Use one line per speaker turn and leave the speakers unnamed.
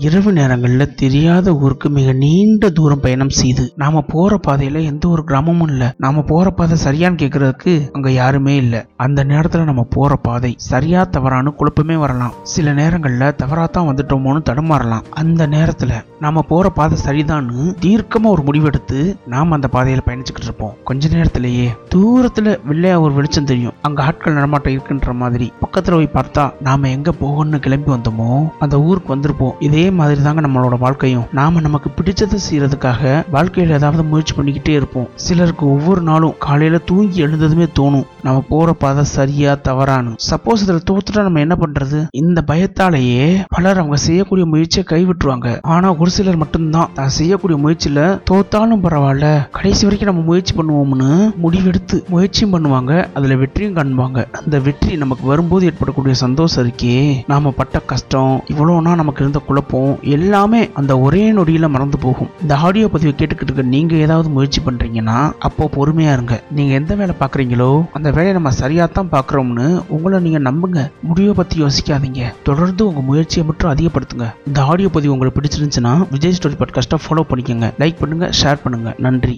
இரவு நேரங்களில் தெரியாத ஊருக்கு மிக நீண்ட தூரம் பயணம் செய்து நாம போற பாதையில எந்த ஒரு கிராமமும் இல்ல. நாம போற பாதை சரியான்னு கேக்குறதுக்கு அங்க யாருமே இல்ல. அந்த நேரத்துல நம்ம போற பாதை சரியா தவறான்னு குழப்பமே வரலாம். சில நேரங்கள்ல தவறா தான் வந்துட்டோமோன்னு தடுமாறலாம். அந்த நேரத்துல நாம போற பாதை சரிதான்னு தீர்க்கமா ஒரு முடிவெடுத்து நாம அந்த பாதையில பயணிச்சுக்கிட்டு இருப்போம். கொஞ்ச நேரத்திலேயே தூரத்துல வெள்ளையா ஒரு வெளிச்சம் தெரியும். அங்க ஆட்கள் நடமாட்டம் இருக்குன்ற மாதிரி பக்கத்துல போய் பார்த்தா நாம எங்க போகணும்னு கிளம்பி வந்தோமோ அந்த ஊருக்கு வந்திருப்போம். இதே மாதிரி தாங்க நம்மளோட வாழ்க்கையும். நாம நமக்கு பிடிச்சதை செய்யறதுக்காக வாழ்க்கையில ஏதாவது முயற்சி பண்ணிக்கிட்டே இருப்போம். சிலருக்கு ஒவ்வொரு நாளும் காலையில தூங்கி எழுந்ததுமே தோணும். நம்ம போற பாதை சரியா தவறான்னு சப்போஸ் இதில் தோத்துட்டா நம்ம என்ன பண்றது? இந்த பயத்தாலேயே பலர் அவங்க செய்யக்கூடிய முயற்சியை கைவிட்டுருவாங்க. ஆனா ஒரு சிலர் மட்டும்தான் தான் செய்யக்கூடிய முயற்சியில தோத்தாலும் பரவாயில்ல. கடைசி வரைக்கும் நம்ம முயற்சி பண்ணுவோம்னு முடிவெடுத்து முயற்சியும் பண்ணுவாங்க. அதுல வெற்றியும் காண்பாங்க. அந்த வெற்றி நமக்கு வரும்போது ஏற்படக்கூடிய சந்தோஷம் இருக்கே. நாம பட்ட கஷ்டம் இவ்வளோனா நமக்கு இருந்த குழப்பம். எல்லாமே அந்த ஒரே நொடியில் மறந்து போகும். இந்த ஆடியோ பதிவை கேட்டுக்கிட்டு இருக்க ஏதாவது முயற்சி பண்ணுறீங்கன்னா அப்போ பொறுமையாக இருங்க. நீங்கள் எந்த வேலை பார்க்குறீங்களோ அந்த வேலையை நம்ம சரியாக தான் பார்க்குறோம்னு உங்களை நீங்கள் நம்புங்க. முடிவை பற்றி யோசிக்காதீங்க. தொடர்ந்து உங்கள் முயற்சியை மட்டும் அதிகப்படுத்துங்க. இந்த ஆடியோ பதிவு உங்களுக்கு பிடிச்சிருந்துச்சுன்னா விஜய் ஸ்டோரி பாட்காஸ்ட்டை ஃபாலோ பண்ணிக்கோங்க. லைக் பண்ணுங்கள் ஷேர் பண்ணுங்கள் நன்றி.